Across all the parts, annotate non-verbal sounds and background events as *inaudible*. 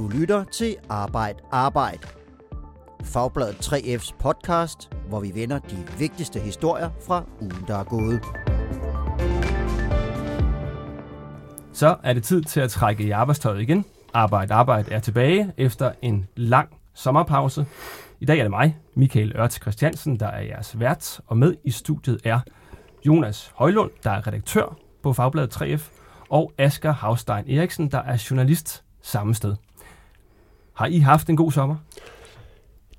Du lytter til Arbejd Arbejd. Fagbladet 3F's podcast, hvor vi vender de vigtigste historier fra ugen, der er gået. Så er det tid til at trække i arbejdstøjet igen. Arbejde Arbejde er tilbage efter en lang sommerpause. I dag er det mig, Michael Ørts Christiansen, der er jeres vært, og med i studiet er Jonas Højlund, der er redaktør på Fagbladet 3F, og Asger Havstein Eriksen, der er journalist samme sted. Har I haft en god sommer?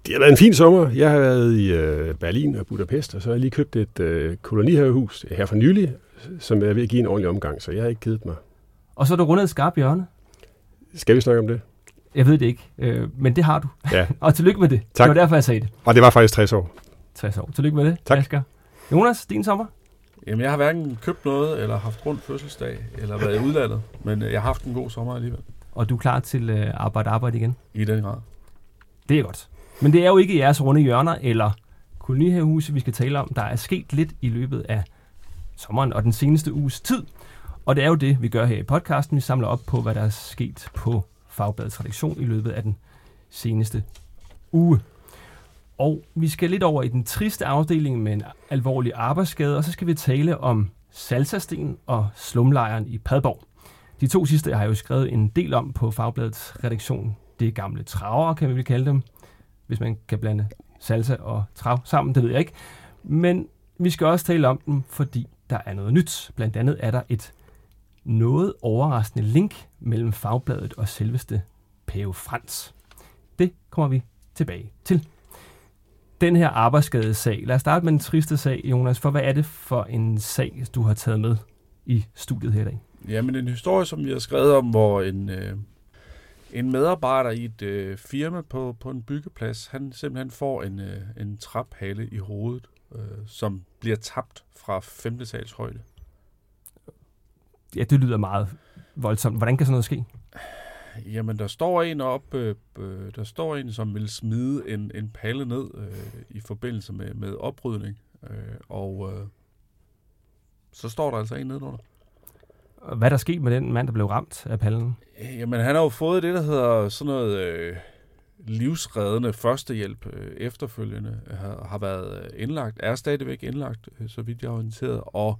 Det har været en fin sommer. Jeg har været i øh, Berlin og Budapest, og så har jeg lige købt et øh, kolonihavehus her for nylig, som er ved at give en ordentlig omgang, så jeg har ikke kedet mig. Og så er du rundet et skarpt hjørne. Skal vi snakke om det? Jeg ved det ikke, øh, men det har du. Ja. *laughs* og tillykke med det. Tak. Det var derfor, jeg sagde det. Og det var faktisk 60 år. 60 år. Tillykke med det, Tak. Asger. Jonas, din sommer? Jamen, jeg har hverken købt noget, eller haft rundt fødselsdag, eller været i udlandet, men øh, jeg har haft en god sommer alligevel, Og du er klar til øh, arbejde arbejde igen? i den grad. Det er godt. Men det er jo ikke jeres runde hjørner eller kolonihavehuse, vi skal tale om. Der er sket lidt i løbet af sommeren og den seneste uges tid. Og det er jo det, vi gør her i podcasten. Vi samler op på, hvad der er sket på Fagbladets redaktion i løbet af den seneste uge. Og vi skal lidt over i den triste afdeling med en alvorlig arbejdsskade, og så skal vi tale om Salsasten og slumlejren i Padborg. De to sidste har jeg jo skrevet en del om på Fagbladets redaktion. Det er gamle traver, kan vi vel kalde dem, hvis man kan blande salsa og trav sammen, det ved jeg ikke. Men vi skal også tale om dem, fordi der er noget nyt. Blandt andet er der et noget overraskende link mellem Fagbladet og selveste Pave Frans. Det kommer vi tilbage til. Den her arbejdsskadesag. Lad os starte med den triste sag, Jonas. For hvad er det for en sag, du har taget med i studiet her i dag? Jamen, en historie, som vi har skrevet om, hvor en, øh, en medarbejder i et øh, firma på, på en byggeplads, han simpelthen får en, øh, en traphale i hovedet, øh, som bliver tabt fra 5. etals højde. Ja, det lyder meget voldsomt. Hvordan kan sådan noget ske? Jamen, der står en op, øh, øh, der står en, som vil smide en, en palle ned øh, i forbindelse med, med oprydning, øh, og øh, så står der altså en nedenunder. Hvad er der sket med den mand, der blev ramt af pallen? Øh, jamen, han har jo fået det, der hedder sådan noget øh, livsreddende førstehjælp øh, efterfølgende. Øh, har, har været øh, indlagt, er stadigvæk indlagt, øh, så vidt jeg er orienteret, og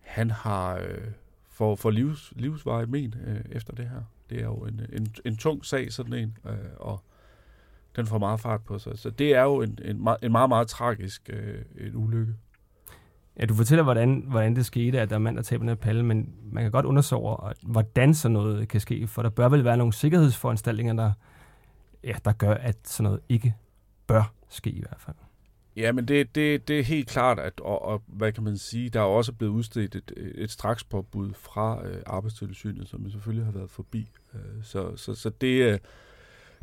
han har øh, for, for livs, livsvarig men øh, efter det her. Det er jo en, en, en tung sag, sådan en, øh, og den får meget fart på sig. Så det er jo en, en, meget, en meget, meget tragisk øh, en ulykke. Ja, du fortæller, hvordan, hvordan det skete, at der er mand, der taber den her palle, men man kan godt undersøge, over, hvordan sådan noget kan ske, for der bør vel være nogle sikkerhedsforanstaltninger, der, ja, der gør, at sådan noget ikke bør ske i hvert fald. Ja, men det, det, det er helt klart, at, og, og hvad kan man sige, der er også blevet udstedt et, et strakspåbud fra øh, Arbejdstilsynet, som selvfølgelig har været forbi. Øh, så, så, så det, øh,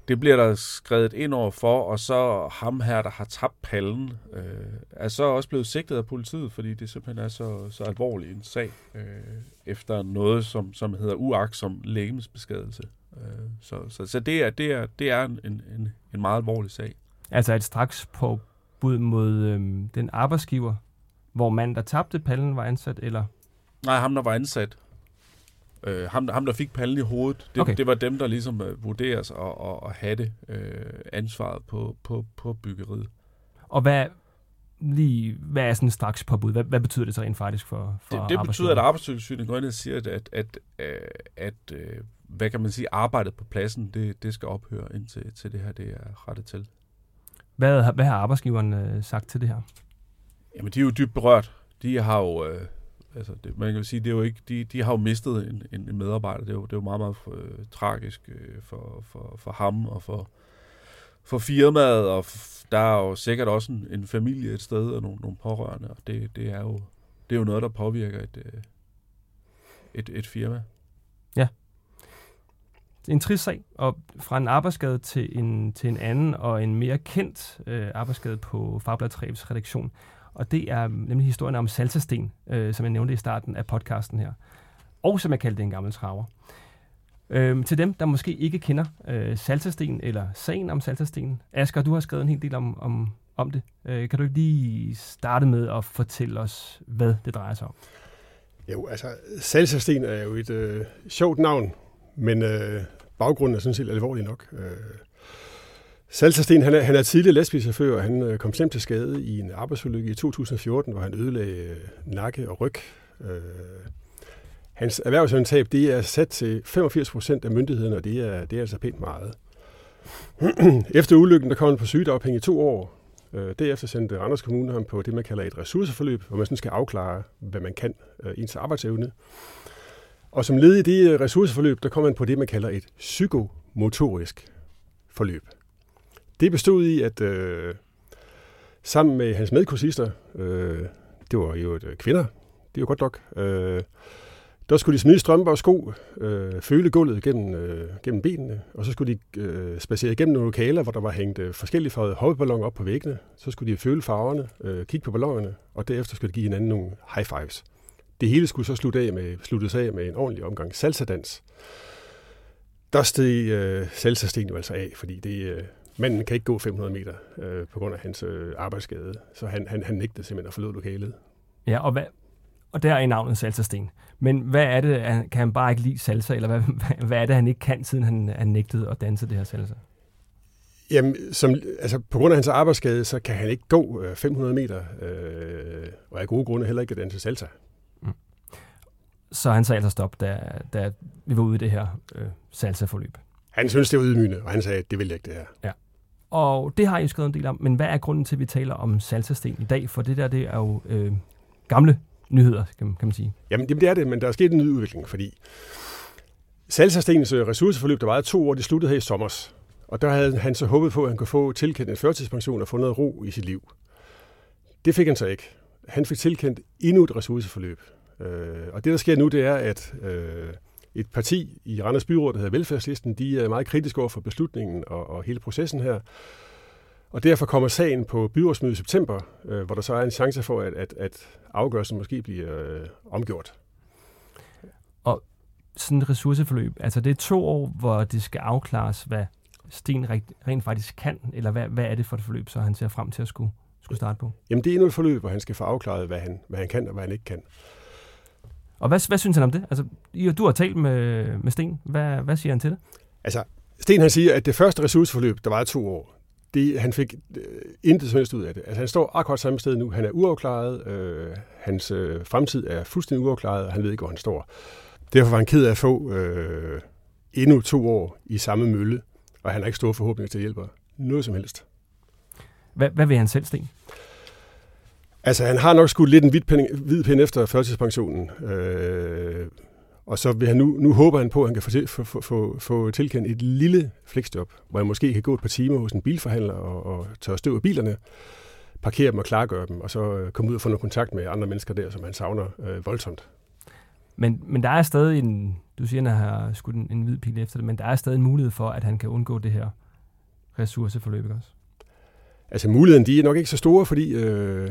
det bliver der skrevet ind over for, og så ham her, der har tabt pallen, øh, er så også blevet sigtet af politiet, fordi det simpelthen er så, så alvorlig en sag, øh, efter noget, som, som hedder uaksom lægemsbeskadelse. Øh, så, så, så det er, det er, det er en, en, en meget alvorlig sag. Altså et straks på bud mod øhm, den arbejdsgiver, hvor manden, der tabte pallen, var ansat, eller Nej, ham der var ansat. Øh, ham, ham, der fik pallen i hovedet, det, Okay. det var dem, der ligesom øh, vurderes at, at, at have det øh, ansvaret på, på, på byggeriet. og hvad, lige, hvad er sådan et straks påbud? Hvad, hvad betyder det så rent faktisk for, for Det, det betyder, at arbejdstilsynet går ind og siger, at, at, at, øh, at øh, hvad kan man sige, arbejdet på pladsen, det, det skal ophøre indtil til det her det er rettet til. Hvad, hvad har arbejdsgiveren øh, sagt til det her? Jamen, de er jo dybt berørt. De har jo, øh, altså, det, man kan jo sige, det er jo ikke, de, de har jo mistet en, en, en medarbejder. Det er jo, det er jo meget, meget øh, tragisk øh, for, for, for ham og for, for firmaet, og f- der er jo sikkert også en, en familie et sted og nogle, nogle pårørende, og det, det, er jo, det er jo noget, der påvirker et, øh, et, et firma. Ja. en trist sag, og fra en arbejdsskade til en, til en anden og en mere kendt øh, arbejdsskade på Fagbladet 3's redaktion. Og det er mm, nemlig historien om Salsasten, øh, som jeg nævnte i starten af podcasten her. Og som jeg kaldte en gammel traver. Øhm, til dem, der måske ikke kender øh, Salsasten eller sagen om Salsasten. Asger, du har skrevet en hel del om, om, om det. Øh, kan du ikke lige starte med at fortælle os, hvad det drejer sig om? Jo, altså, Salsasten er jo et øh, sjovt navn, men øh, baggrunden er sådan set alvorlig nok. Øh, Saltersten, han er, han er tidligere lastbilchauffør, og han øh, kom slemt til skade i en arbejdsulykke i 2014, hvor han ødelagde øh, nakke og ryg. Øh, hans erhvervsundtab, det er sat til 85 procent af myndighederne, og det er, det er altså pænt meget. *clears throat* Efter ulykken, der kom han på sygedagpenge i to år. Øh, derefter sendte Randers Kommune ham på det, man kalder et ressourceforløb, hvor man sådan skal afklare, hvad man kan, øh, ens arbejdsevne. Og som led i det ressourceforløb, der kom man på det, man kalder et psykomotorisk forløb. Det bestod i, at øh, sammen med hans medkursister, øh, det var jo et, øh, kvinder, det er jo godt nok, øh, der skulle de smide strømper og sko, øh, føle gulvet gennem, øh, gennem benene, og så skulle de øh, spacere igennem nogle lokaler, hvor der var hængt øh, forskellige farvede hoppeballoner op på væggene. Så skulle de føle farverne, øh, kigge på ballonerne, og derefter skulle de give hinanden nogle high fives. Det hele skulle så slutte af med, sluttes af med en ordentlig omgang salsa-dans. Der steg øh, salsa-sten jo altså af, fordi det, øh, manden kan ikke gå 500 meter øh, på grund af hans øh, arbejdsskade, så han, han, han nægtede simpelthen at forlade lokalet. Ja, og, hvad, og der er i navnet Salsa-sten. Men hvad er det, kan han bare ikke lide salsa, eller hvad, *laughs* hvad, hvad er det, han ikke kan, siden han, han nægtede at danse det her salsa? Jamen, som, altså, på grund af hans arbejdsskade, så kan han ikke gå øh, 500 meter, øh, og af gode grunde heller ikke at danse salsa. Mm. Så han sagde altså stop, da, da vi var ude i det her øh, salsa-forløb. Han synes, det var ydmygende, og han sagde, at det ville ikke det her. Ja. Og det har I skrevet en del om, men hvad er grunden til, at vi taler om salsasten i dag? For det der, det er jo øh, gamle nyheder, kan man, kan man sige. Jamen, det er det, men der er sket en ny udvikling, fordi Salsastenens øh, ressourceforløb, der var to år, det sluttede her i sommer. Og der havde han så håbet på, at han kunne få tilkendt en førtidspension og få noget ro i sit liv. Det fik han så ikke. Han fik tilkendt endnu et ressourceforløb. Øh, og det, der sker nu, det er, at øh, et parti i Randers Byråd, der hedder Velfærdslisten, de er meget kritiske over for beslutningen og, og hele processen her. Og derfor kommer sagen på byrådsmødet i september, øh, hvor der så er en chance for, at, at, at afgørelsen måske bliver øh, omgjort. Og sådan et ressourceforløb, altså det er to år, hvor det skal afklares, hvad Sten rent, faktisk kan, eller hvad, hvad er det for et forløb, så han ser frem til at skulle, skulle starte på? Jamen det er endnu et forløb, hvor han skal få afklaret, hvad han, hvad han kan og hvad han ikke kan. Og hvad, hvad synes han om det? Altså, du har talt med, med Sten. Hvad, hvad siger han til det? Altså, Sten han siger, at det første ressourceforløb, der var to år, det, han fik øh, intet som helst ud af det. Altså, han står akkurat samme sted nu. Han er uafklaret. Øh, hans øh, fremtid er fuldstændig uafklaret, og han ved ikke, hvor han står. Derfor var han ked af at få øh, endnu to år i samme mølle, og han har ikke store forhåbninger til at hjælpe noget som helst. Hvad, hvad vil han selv, Sten? Altså, han har nok skudt lidt en hvid pind, hvid pind efter førtidspensionen. Øh, og så vil han nu, nu håber han på, at han kan få, til, få, få, få tilkendt et lille flexjob, hvor han måske kan gå et par timer hos en bilforhandler og, og tørre støv af bilerne, parkere dem og klargøre dem, og så øh, komme ud og få noget kontakt med andre mennesker der, som han savner øh, voldsomt. Men, men der er stadig en, du siger, at han har skudt en, en hvid pil efter det, men der er stadig en mulighed for, at han kan undgå det her ressourceforløb også? Altså muligheden, de er nok ikke så store, fordi øh,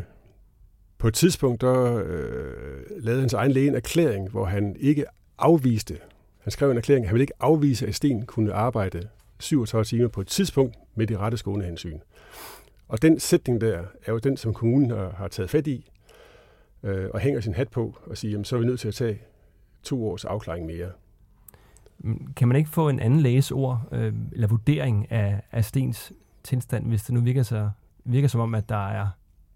på et tidspunkt, der øh, lavede hans egen læge en erklæring, hvor han ikke afviste, han skrev en erklæring, han ville ikke afvise, at Sten kunne arbejde 37 timer på et tidspunkt med de rette skånehensyn. Og den sætning der er jo den, som kommunen har, har taget fat i, øh, og hænger sin hat på og siger, jamen, så er vi nødt til at tage to års afklaring mere. Kan man ikke få en anden lægeord øh, eller vurdering af, af Stens tilstand, hvis det nu virker, så, virker som om, at der er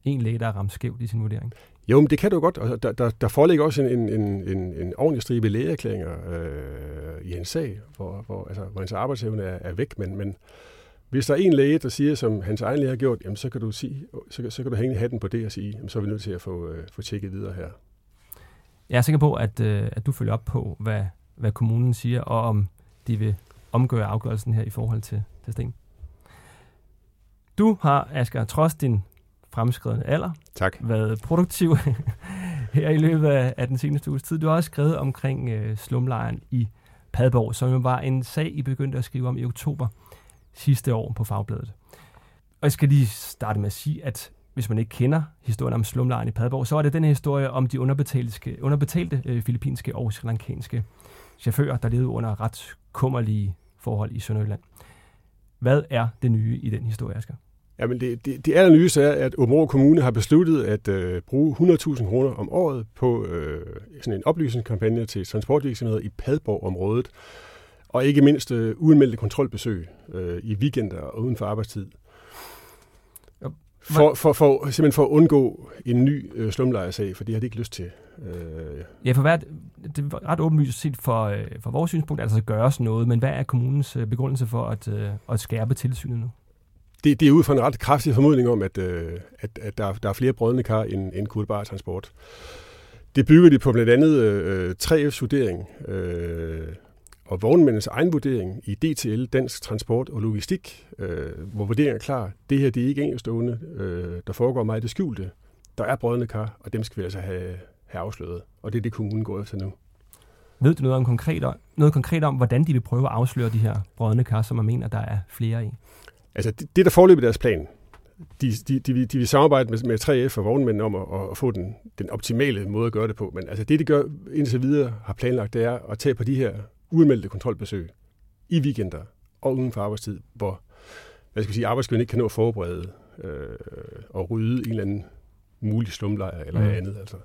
en læge, der er ramt skævt i sin vurdering? Jo, men det kan du godt. Og der, der, der foreligger også en, en, en, en ordentlig stribe lægeerklæringer øh, i en sag, hvor, hvor, altså, hvor hans arbejdsevne er, er væk. Men, men hvis der er en læge, der siger, som hans egen læge har gjort, jamen, så, kan du sige, så, så kan du hænge hatten på det og sige, jamen, så er vi nødt til at få, øh, få tjekket videre her. Jeg er sikker på, at, øh, at du følger op på, hvad, hvad kommunen siger, og om de vil omgøre afgørelsen her i forhold til, til Sten. Du har, Asger, trods din fremskridende alder. Tak. Været produktiv *laughs* her i løbet af, af den seneste uges tid. Du har også skrevet omkring øh, slumlejren i Padborg, som var en sag, I begyndte at skrive om i oktober sidste år på Fagbladet. Og jeg skal lige starte med at sige, at hvis man ikke kender historien om slumlejren i Padborg, så er det den historie om de underbetalte, underbetalte øh, filippinske og sri lankanske chauffører, der levede under ret kummerlige forhold i Sønderjylland. Hvad er det nye i den historie, Asger? Jamen det, det, det allernyeste er, at Åbenrå Kommune har besluttet at øh, bruge 100.000 kroner om året på øh, sådan en oplysningskampagne til transportvirksomheder i Padborg-området. Og ikke mindst øh, uanmeldte kontrolbesøg øh, i weekender og uden for arbejdstid. For, for, for, simpelthen for at undgå en ny øh, slumlejersag, for det har de ikke lyst til. Øh. Ja, for hvad, det er ret åbenlyst set for, øh, for vores synspunkt, altså at gøres noget, men hvad er kommunens øh, begrundelse for at, øh, at skærpe tilsynet nu? Det, det er ud fra en ret kraftig formodning om, at, øh, at, at der, der er flere brødende kar end, end kulbar transport. Det bygger de på blandt andet øh, øh 3F's vurdering øh, og vognmændens egen vurdering i DTL, Dansk Transport og Logistik, øh, hvor vurderingen er klar. Det her det er ikke enkeltstående, øh, der foregår meget det skjulte. Der er brødende kar, og dem skal vi altså have, have afsløret. Og det er det, kommunen går efter nu. Ved du noget, om konkret, noget konkret om, hvordan de vil prøve at afsløre de her brødende kar, som man mener, der er flere i? Altså, det, det der forløber deres plan, de, de, de, de vil samarbejde med, med 3F og vognmændene om at, at få den, den optimale måde at gøre det på. Men altså, det, de gør indtil videre har planlagt, det er at tage på de her uanmeldte kontrolbesøg i weekender og uden for arbejdstid, hvor hvad skal jeg sige, arbejdsgiveren ikke kan nå at forberede øh, og rydde en eller anden mulig slumlejr eller mm. andet. Altså.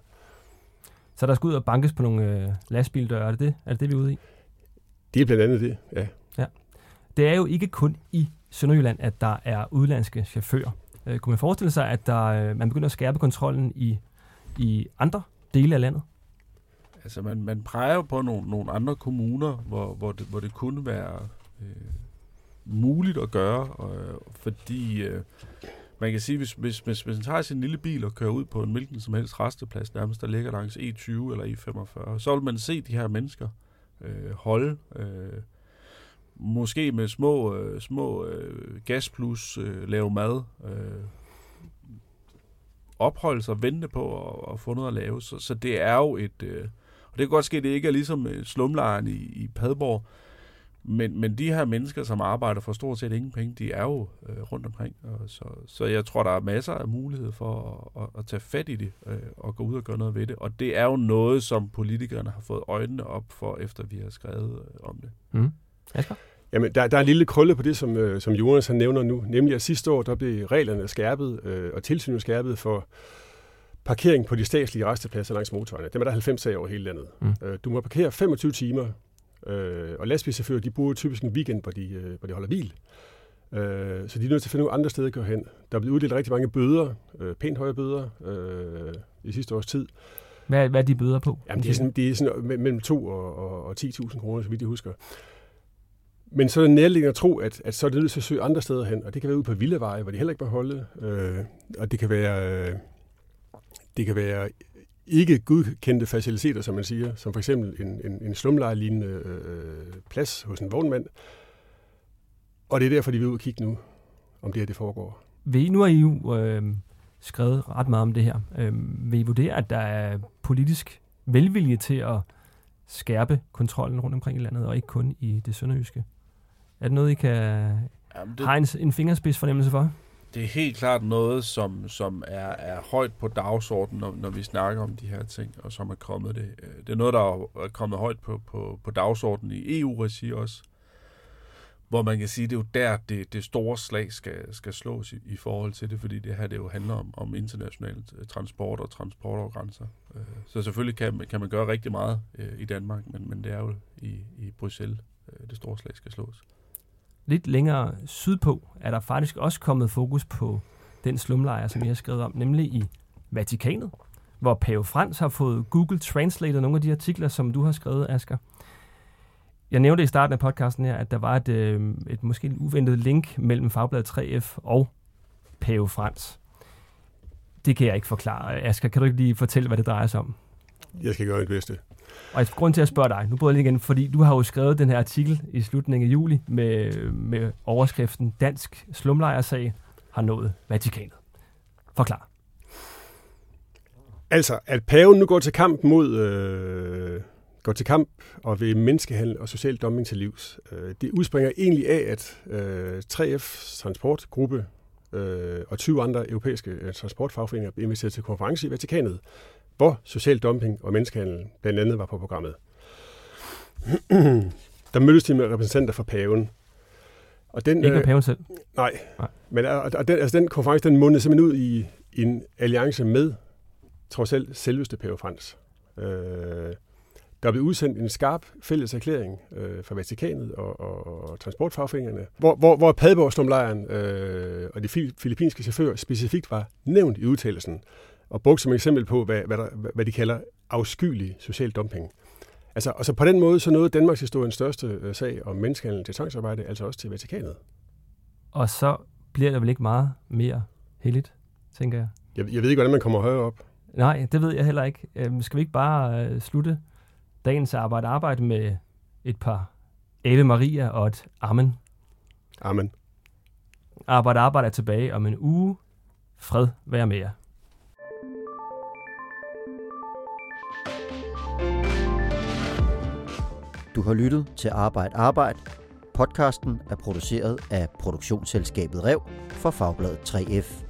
Så der skal ud og bankes på nogle øh, lastbildøre, er det det? Er det det, vi er ude i? Det er blandt andet det, ja. ja. Det er jo ikke kun i Sønderjylland, at der er udlandske chauffører. Øh, kunne man forestille sig, at der, øh, man begynder at skærpe kontrollen i, i andre dele af landet? Altså, man, man peger jo på nogle, nogle andre kommuner, hvor, hvor, det, hvor det kunne være øh, muligt at gøre, og, øh, fordi øh, man kan sige, hvis, hvis, hvis, hvis man tager sin lille bil og kører ud på en hvilken som helst resteplads, nærmest der ligger langs E20 eller E45, så vil man se de her mennesker øh, holde, øh, måske med små, øh, små øh, gasplus, øh, lave mad, øh, opholde sig, vente på at, at få noget at lave. Så, så det er jo et... Øh, og det kan godt ske, at det ikke er ligesom øh, slumlejren i, i Padborg, men, men de her mennesker, som arbejder for stort set ingen penge, de er jo øh, rundt omkring. Og så, så jeg tror, der er masser af mulighed for at, at, at tage fat i det øh, og gå ud og gøre noget ved det. Og det er jo noget, som politikerne har fået øjnene op for, efter vi har skrevet øh, om det. Mm. Asger? Jamen, der, der er en lille krølle på det, som, øh, som Jonas han nævner nu, nemlig at sidste år, der blev reglerne skærpet øh, og tilsynet skærpet for parkering på de statslige restepladser langs motorvejene. Dem er der 90 af over hele landet. Mm. Øh, du må parkere 25 timer, øh, og lastbilchauffører, de bruger typisk en weekend, hvor de, øh, hvor de holder hvil. Øh, så de er nødt til at finde nogle andre steder at gå hen. Der er blevet uddelt rigtig mange bøder, øh, pænt høje bøder, øh, i sidste års tid. Hvad, hvad er de bøder på? Jamen, det er sådan, det er sådan mellem 2 og, og, og 10.000 kroner, så vidt jeg husker. Men så er det nærliggende at tro, at, at så er det nødt til at søge andre steder hen, og det kan være ude på Villeveje, hvor de heller ikke må holde, øh, og det kan være, øh, det kan være ikke godkendte faciliteter, som man siger, som for eksempel en, en, en slumlejlignende øh, plads hos en vognmand. Og det er derfor, de vil ud og kigge nu, om det her det foregår. Ved I, nu har I jo øh, skrevet ret meget om det her. Øh, vil I vurdere, at der er politisk velvilje til at skærpe kontrollen rundt omkring i landet, og ikke kun i det sønderjyske? Er det noget, I kan Jamen det... have en, en fingerspids fornemmelse for? Det er helt klart noget, som, som er, er højt på dagsordenen, når, når vi snakker om de her ting, og som er kommet det. Øh, det er noget, der er kommet højt på, på, på dagsordenen i EU-regi også, hvor man kan sige, det er jo der, det, det store slag skal, skal slås i, i forhold til det, fordi det her det jo handler om, om international øh, transport og transport over grænser. Øh, så selvfølgelig kan, kan man gøre rigtig meget i Danmark, men, men det er jo i, i Bruxelles, det store slag skal slås lidt længere sydpå er der faktisk også kommet fokus på den slumlejr, som jeg har skrevet om, nemlig i Vatikanet, hvor Pave Frans har fået Google Translate nogle af de artikler, som du har skrevet, Asger. Jeg nævnte i starten af podcasten her, at der var et, øh, et måske et uventet link mellem Fagbladet 3F og Pave Frans. Det kan jeg ikke forklare. Asger, kan du ikke lige fortælle, hvad det drejer sig om? Jeg skal gøre mit bedste. Og grund til at spørge dig, nu bryder jeg igen, fordi du har jo skrevet den her artikel i slutningen af juli med, med overskriften Dansk slumlejersag har nået Vatikanet. Forklar. Altså, at paven nu går til kamp mod øh, går til kamp og vil menneskehandel og social dumping til livs. Øh, det udspringer egentlig af, at øh, 3F transportgruppe øh, og 20 andre europæiske transportfagforeninger blev inviteret til konference i Vatikanet hvor social dumping og menneskehandel blandt andet var på programmet. *clears throat* der mødtes de med repræsentanter for paven. Og den, Ikke øh, paven selv? Nej. nej. Men og den, altså den konference, den mundede simpelthen ud i, en alliance med, trods alt, selveste pave Frans. Øh, Der er blevet udsendt en skarp fælles erklæring øh, fra Vatikanet og, og, og transportfagforeningerne, hvor, hvor, hvor Padborgstumlejren øh, og de filippinske chauffører specifikt var nævnt i udtalelsen og brugt som eksempel på, hvad, hvad, der, hvad de kalder afskyelig social dumping. Altså, altså på den måde så nåede Danmarks historiens største øh, sag om menneskehandel til tvangsarbejde, altså også til Vatikanet. Og så bliver der vel ikke meget mere heldigt, tænker jeg. Jeg, jeg ved ikke, hvordan man kommer højere op. Nej, det ved jeg heller ikke. Øhm, skal vi ikke bare øh, slutte dagens arbejde arbejde med et par Ave Maria og et Amen? Amen. Arbejde arbejde er tilbage om en uge. Fred være med jer. Du har lyttet til Arbejde Arbejde. Podcasten er produceret af produktionsselskabet Rev for Fagbladet 3F.